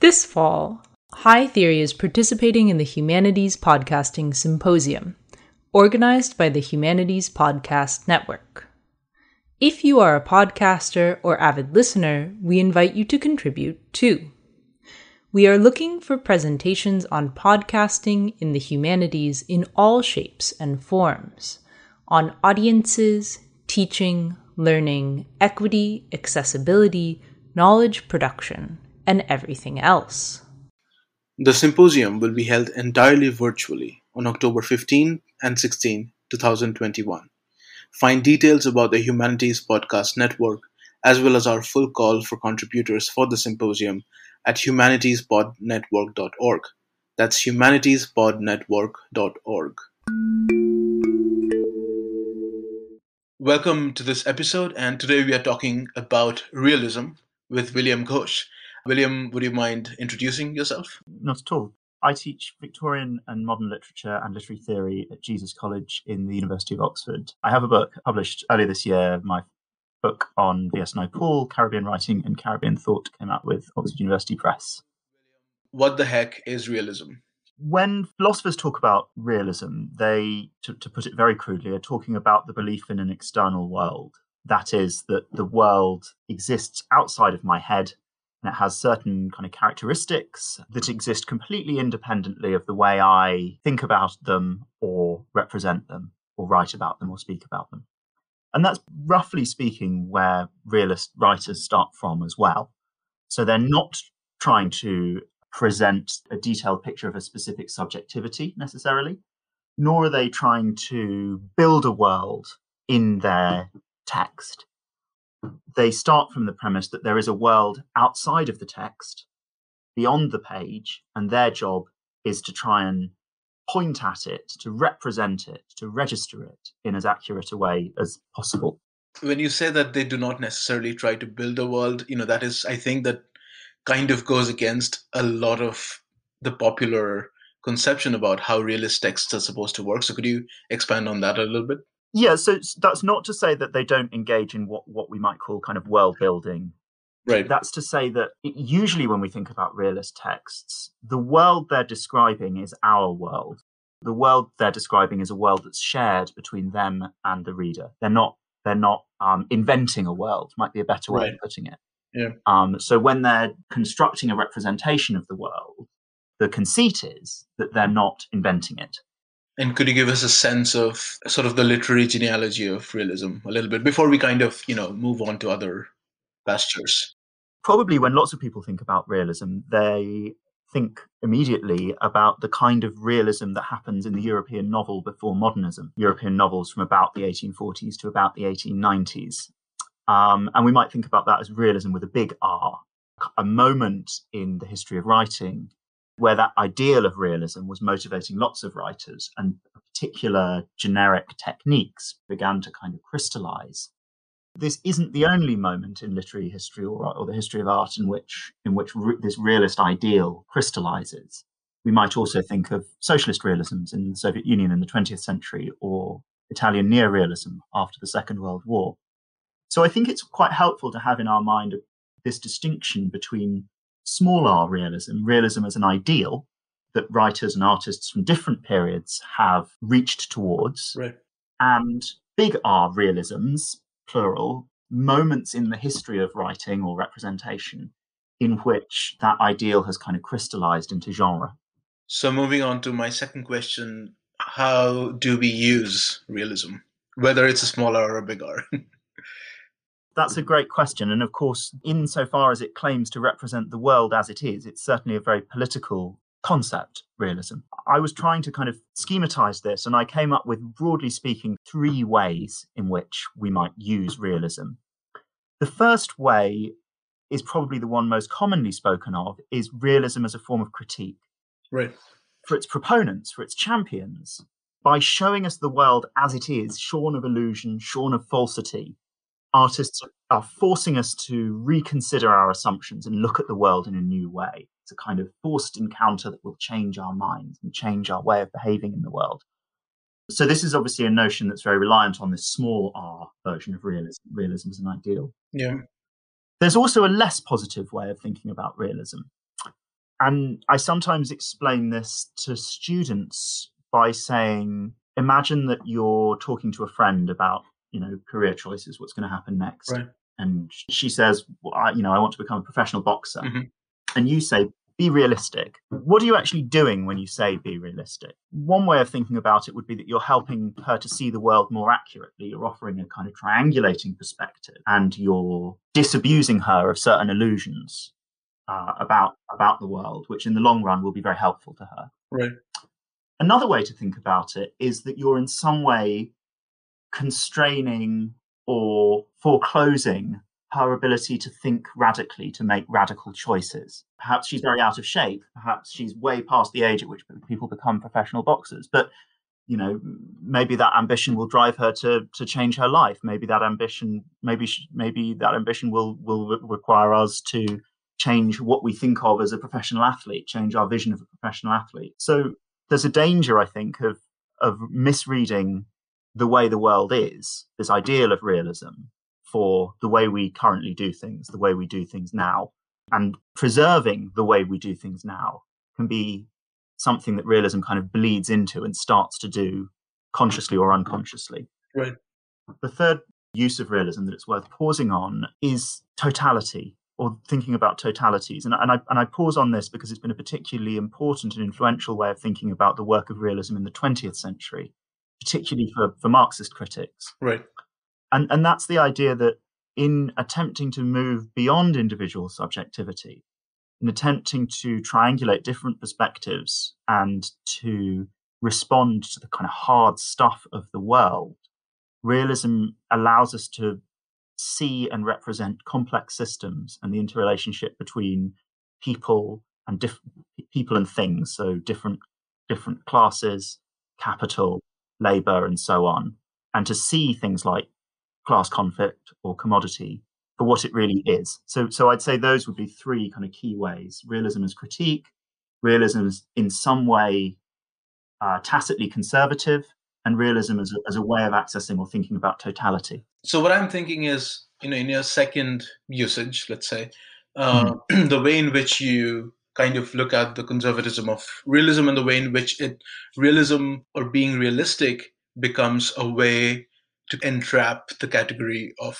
This fall, High Theory is participating in the Humanities Podcasting Symposium, organized by the Humanities Podcast Network. If you are a podcaster or avid listener, we invite you to contribute too. We are looking for presentations on podcasting in the humanities in all shapes and forms, on audiences, teaching, learning, equity, accessibility, knowledge production, and everything else. The symposium will be held entirely virtually on October 15 and 16, 2021. Find details about the Humanities Podcast Network, as well as our full call for contributors for the symposium at humanitiespodnetwork.org. That's humanitiespodnetwork.org. Welcome to this episode, and today we are talking about realism with William Ghosh. William, would you mind introducing yourself? Not at all. I teach Victorian and modern literature and literary theory at Jesus College in the University of Oxford. I have a book published earlier this year. My book on V.S. Naipaul, Caribbean writing and Caribbean thought came out with Oxford University Press. What the heck is realism? When philosophers talk about realism, they, to, to put it very crudely, are talking about the belief in an external world. That is, that the world exists outside of my head and it has certain kind of characteristics that exist completely independently of the way I think about them or represent them or write about them or speak about them. And that's roughly speaking where realist writers start from as well. So they're not trying to present a detailed picture of a specific subjectivity necessarily, nor are they trying to build a world in their text they start from the premise that there is a world outside of the text, beyond the page, and their job is to try and point at it, to represent it, to register it in as accurate a way as possible. When you say that they do not necessarily try to build a world, you know, that is, I think, that kind of goes against a lot of the popular conception about how realist texts are supposed to work. So, could you expand on that a little bit? Yeah, so that's not to say that they don't engage in what, what we might call kind of world building. Right. That's to say that usually when we think about realist texts, the world they're describing is our world. The world they're describing is a world that's shared between them and the reader. They're not they're not um, inventing a world. Might be a better way Right. of putting it. Yeah. Um, so when they're constructing a representation of the world, the conceit is that they're not inventing it. And could you give us a sense of sort of the literary genealogy of realism a little bit before we kind of, you know, move on to other pastures? probably when lots of people think about realism, they think immediately about the kind of realism that happens in the European novel before modernism, European novels from about the 1840s to about the 1890s. Um, and we might think about that as realism with a big R, a moment in the history of writing where that ideal of realism was motivating lots of writers and particular generic techniques began to kind of crystallize. this isn't the only moment in literary history or, or the history of art in which in which re- this realist ideal crystallizes. We might also think of socialist realisms in the Soviet Union in the 20th century or Italian neorealism after the Second World War. So I think it's quite helpful to have in our mind this distinction between small r realism, realism as an ideal that writers and artists from different periods have reached towards, right. and big R realisms, plural, moments in the history of writing or representation in which that ideal has kind of crystallized into genre. So, moving on to my second question how do we use realism, whether it's a small r or a big R? That's a great question. And of course, insofar as it claims to represent the world as it is, it's certainly a very political concept, realism. I was trying to kind of schematize this, and I came up with, broadly speaking, three ways in which we might use realism. The first way is probably the one most commonly spoken of is realism as a form of critique. Right. For its proponents, for its champions, by showing us the world as it is, shorn of illusion, shorn of falsity, artists are forcing us to reconsider our assumptions and look at the world in a new way. It's a kind of forced encounter that will change our minds and change our way of behaving in the world. So this is obviously a notion that's very reliant on this small r version of realism, realism as an ideal. Yeah. There's also a less positive way of thinking about realism. And I sometimes explain this to students by saying, imagine that you're talking to a friend about you know, career choices, what's going to happen next. Right. And she says, well, I, you know, I want to become a professional boxer. Mm-hmm. And you say, be realistic. What are you actually doing when you say be realistic? One way of thinking about it would be that you're helping her to see the world more accurately. You're offering a kind of triangulating perspective and you're disabusing her of certain illusions uh, about, about the world, which in the long run will be very helpful to her. Right. Another way to think about it is that you're in some way constraining or foreclosing her ability to think radically, to make radical choices. Perhaps she's very out of shape. Perhaps she's way past the age at which people become professional boxers. But you know, maybe that ambition will drive her to to change her life. Maybe that ambition, maybe she, maybe that ambition will will re- require us to change what we think of as a professional athlete, change our vision of a professional athlete. So there's a danger, I think, of of misreading the way the world is, this ideal of realism for the way we currently do things, the way we do things now, and preserving the way we do things now can be something that realism kind of bleeds into and starts to do consciously or unconsciously. Right. The third use of realism that it's worth pausing on is totality or thinking about totalities. And, and, I, and I pause on this because it's been a particularly important and influential way of thinking about the work of realism in the 20th century particularly for, for Marxist critics. Right. And, and that's the idea that in attempting to move beyond individual subjectivity, in attempting to triangulate different perspectives and to respond to the kind of hard stuff of the world, realism allows us to see and represent complex systems and the interrelationship between people and diff- people and things, so different different classes, capital, labor, and so on, and to see things like class conflict or commodity for what it really is. So, so I'd say those would be three kind of key ways: realism as critique, realism as in some way uh, tacitly conservative, and realism as a, as a way of accessing or thinking about totality. So, what I'm thinking is, you know, in your second usage, let's say, uh, mm. the way in which you kind of look at the conservatism of realism and the way in which it realism or being realistic becomes a way to entrap the category of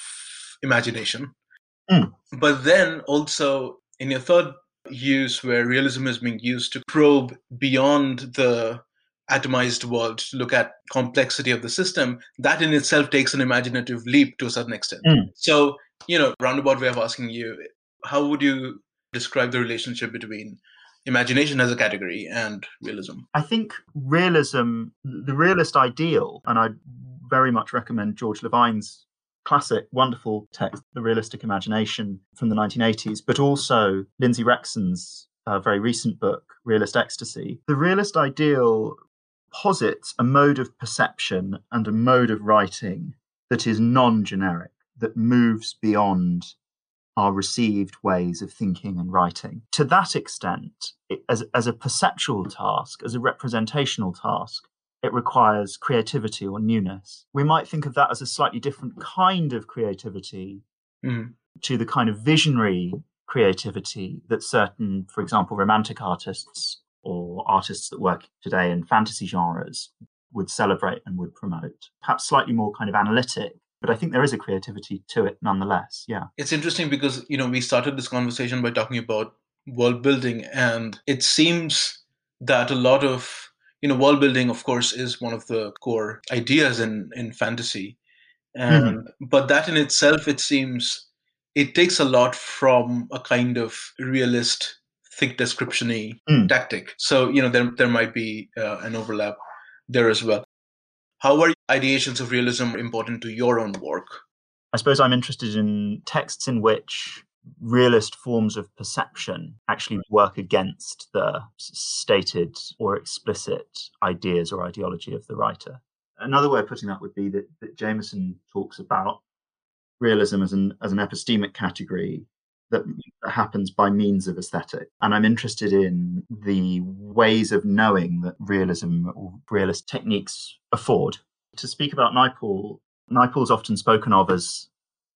imagination. Mm. But then also in your third use where realism is being used to probe beyond the atomized world to look at complexity of the system that in itself takes an imaginative leap to a certain extent mm. so you know roundabout way of asking you how would you describe the relationship between imagination as a category and realism? I think realism, the realist ideal, and I very much recommend George Levine's classic, wonderful text, The Realistic Imagination from the 1980s, but also Lindsay Reckson's uh, very recent book, Realist Ecstasy. The realist ideal posits a mode of perception and a mode of writing that is non generic, that moves beyond our received ways of thinking and writing. To that extent, it, as, as a perceptual task, as a representational task, it requires creativity or newness. We might think of that as a slightly different kind of creativity mm. to the kind of visionary creativity that certain, for example, romantic artists or artists that work today in fantasy genres would celebrate and would promote. Perhaps slightly more kind of analytic but I think there is a creativity to it nonetheless. Yeah. It's interesting because, you know, we started this conversation by talking about world building, and it seems that a lot of, you know, world building, of course, is one of the core ideas in, in fantasy. And, mm-hmm. But that in itself, it seems, it takes a lot from a kind of realist thick description-y mm. tactic. So, you know, there, there might be uh, an overlap there as well. How are ideations of realism important to your own work? I suppose I'm interested in texts in which realist forms of perception actually work against the stated or explicit ideas or ideology of the writer. Another way of putting that would be that, that Jameson talks about realism as an as an epistemic category that happens by means of aesthetic. And I'm interested in the ways of knowing that realism or realist techniques afford. To speak about Naipaul, Naipaul's often spoken of as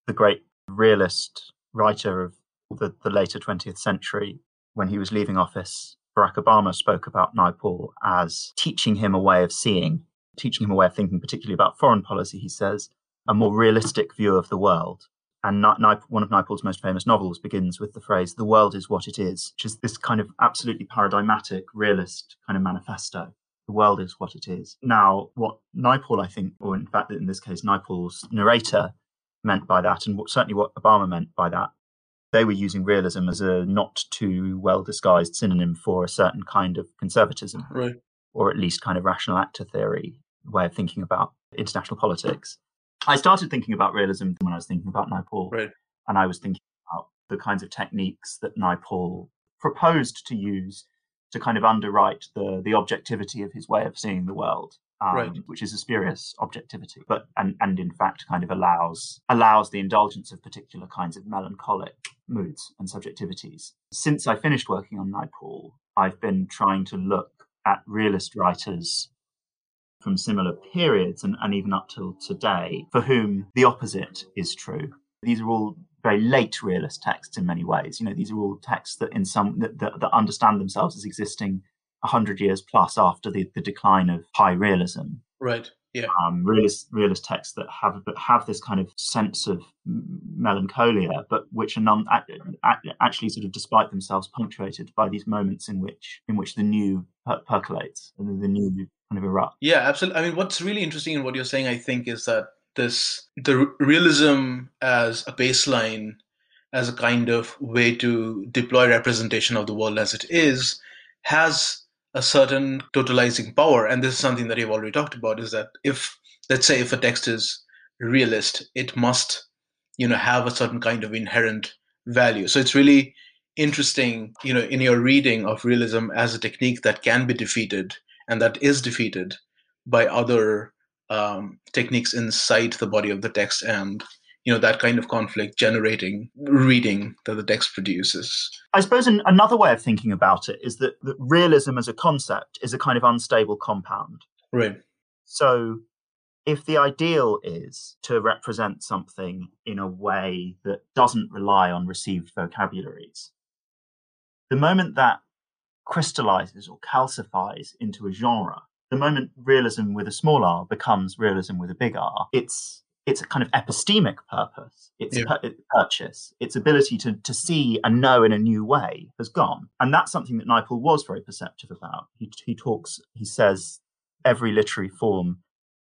the great realist writer of the, the later 20th century. When he was leaving office, Barack Obama spoke about Naipaul as teaching him a way of seeing, teaching him a way of thinking, particularly about foreign policy, he says, a more realistic view of the world and one of Naipaul's most famous novels begins with the phrase, the world is what it is, which is this kind of absolutely paradigmatic, realist kind of manifesto. The world is what it is. Now, what Naipaul, I think, or in fact, in this case, Naipaul's narrator meant by that, and what, certainly what Obama meant by that, they were using realism as a not too well disguised synonym for a certain kind of conservatism, right. or at least kind of rational actor theory way of thinking about international politics. I started thinking about realism when I was thinking about Naipaul. Right. And I was thinking about the kinds of techniques that Naipaul proposed to use to kind of underwrite the the objectivity of his way of seeing the world. Um, right. which is a spurious objectivity, but and, and in fact kind of allows allows the indulgence of particular kinds of melancholic moods and subjectivities. Since I finished working on Naipaul, I've been trying to look at realist writers from similar periods and, and even up till today, for whom the opposite is true. These are all very late realist texts in many ways. You know, these are all texts that in some that, that, that understand themselves as existing hundred years plus after the, the decline of high realism. Right. Yeah. Um, realist realist texts that have but have this kind of sense of melancholia, but which are non, actually sort of despite themselves punctuated by these moments in which in which the new per- percolates and the new of erupt. Yeah, absolutely. I mean, what's really interesting in what you're saying, I think, is that this the realism as a baseline, as a kind of way to deploy representation of the world as it is, has a certain totalizing power. And this is something that you've already talked about: is that if let's say if a text is realist, it must, you know, have a certain kind of inherent value. So it's really interesting, you know, in your reading of realism as a technique that can be defeated and that is defeated by other um, techniques inside the body of the text and you know that kind of conflict generating reading that the text produces. I suppose an, another way of thinking about it is that, that realism as a concept is a kind of unstable compound. Right. So if the ideal is to represent something in a way that doesn't rely on received vocabularies the moment that crystallizes or calcifies into a genre. The moment realism with a small r becomes realism with a big R, it's it's a kind of epistemic purpose. Its yeah. purchase, its ability to, to see and know in a new way has gone. And that's something that Naipaul was very perceptive about. He, he talks, he says, every literary form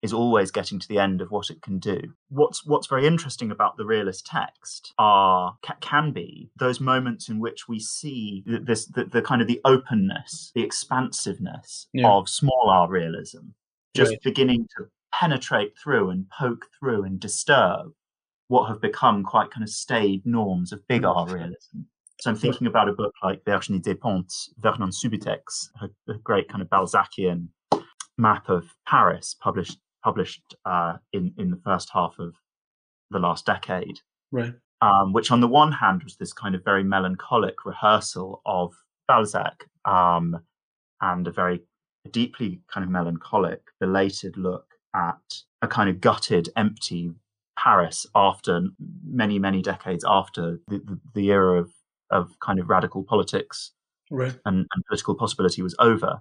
is always getting to the end of what it can do. What's what's very interesting about the realist text are can be those moments in which we see this the, the kind of the openness, the expansiveness yeah. of small r realism, just right. beginning to penetrate through and poke through and disturb what have become quite kind of staid norms of big R realism. So I'm thinking about a book like Virginie Despentes, Vernon Subutex, a, a great kind of Balzacian map of Paris published published uh, in in the first half of the last decade. Right. Um, which, on the one hand, was this kind of very melancholic rehearsal of Balzac um, and a very deeply kind of melancholic, belated look at a kind of gutted, empty Paris after many, many decades after the, the, the era of, of kind of radical politics right. and, and, political possibility was over.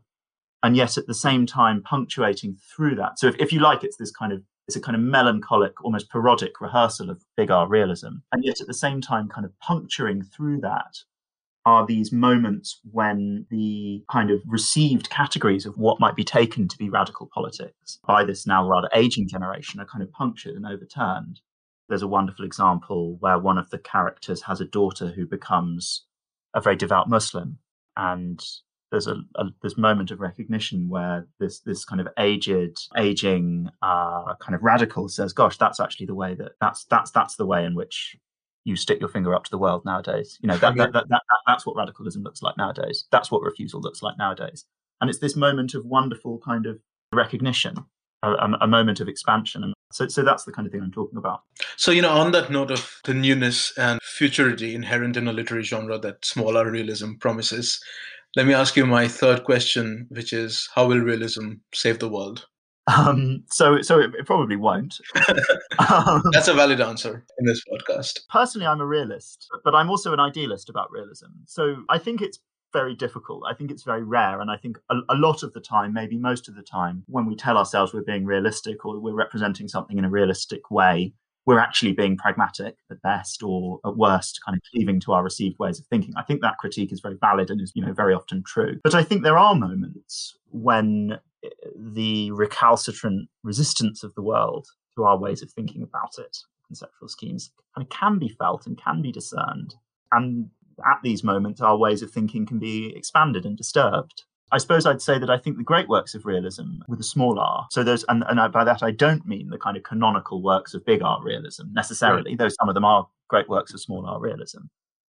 And yet at the same time punctuating through that. So if, if you like, it's this kind of it's a kind of melancholic, almost parodic rehearsal of big R realism. And yet at the same time kind of puncturing through that are these moments when the kind of received categories of what might be taken to be radical politics by this now rather aging generation are kind of punctured and overturned. There's a wonderful example where one of the characters has a daughter who becomes a very devout Muslim, and there's a, a this moment of recognition where this this kind of aged, aging uh, kind of radical says, "Gosh, that's actually the way that that's that's that's the way in which you stick your finger up to the world nowadays. You know, that, that, that, that, that's what radicalism looks like nowadays. That's what refusal looks like nowadays. And it's this moment of wonderful kind of recognition, a, a, moment of expansion. And so, so that's the kind of thing I'm talking about. So, you know, on that note of the newness and futurity inherent in a literary genre that smaller realism promises, let me ask you my third question, which is how will realism save the world? Um, so, so it, it probably won't. um, That's a valid answer in this podcast. Personally, I'm a realist, but I'm also an idealist about realism. So, I think it's very difficult. I think it's very rare. And I think a, a, lot of the time, maybe most of the time, when we tell ourselves we're being realistic or we're representing something in a realistic way, we're actually being pragmatic at best or at worst kind of cleaving to our received ways of thinking. I think that critique is very valid and is, you know, very often true. But I think there are moments when eh, the recalcitrant resistance of the world to our ways of thinking about it, conceptual schemes, kind of can be felt and can be discerned. And at these moments, our ways of thinking can be expanded and disturbed. I suppose I'd say that I think the great works of realism with a small r. So those, and, and by that I don't mean the kind of canonical works of big R realism necessarily, right. though some of them are great works of small r realism.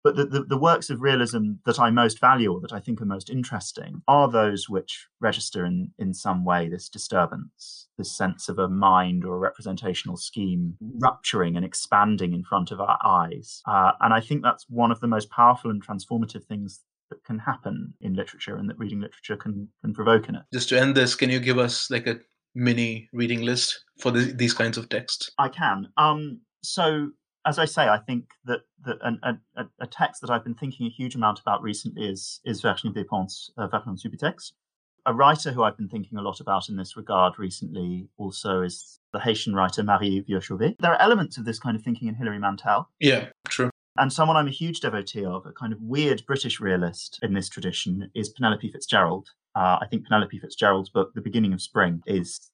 But the, the, the, works of realism that I most value or that I think are most interesting are those which register in, in some way this disturbance, this sense of a mind or a representational scheme rupturing and expanding in front of our eyes. Uh, and I think that's one of the most powerful and transformative things that can happen in literature and that reading literature can, can provoke in it. Just to end this, can you give us like a mini reading list for the, these kinds of texts? I can. Um, so as I say, I think that, that an, a, a, text that I've been thinking a huge amount about recently is is Virginie Despentes, uh, Vernon Subutex. A writer who I've been thinking a lot about in this regard recently also is the Haitian writer Marie Vieux-Chauvet. There are elements of this kind of thinking in Hilary Mantel. Yeah. And someone I'm a huge devotee of, a kind of weird British realist in this tradition, is Penelope Fitzgerald. Uh, I think Penelope Fitzgerald's book, The Beginning of Spring, is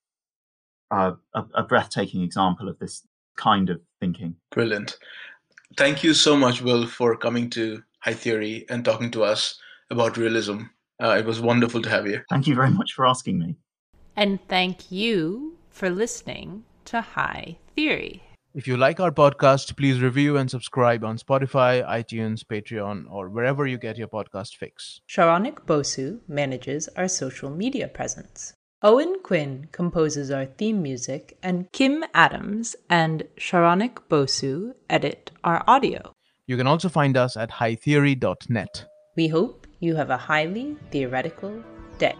uh, a, a, breathtaking example of this kind of thinking. Brilliant. Thank you so much, Will, for coming to High Theory and talking to us about realism. Uh, it was wonderful to have you. Thank you very much for asking me. And thank you for listening to High Theory. If you like our podcast, please review and subscribe on Spotify, iTunes, Patreon, or wherever you get your podcast fix. Saronik Bosu manages our social media presence. Owen Quinn composes our theme music, and Kim Adams and Saronik Bosu edit our audio. You can also find us at hightheory.net. We hope you have a highly theoretical day.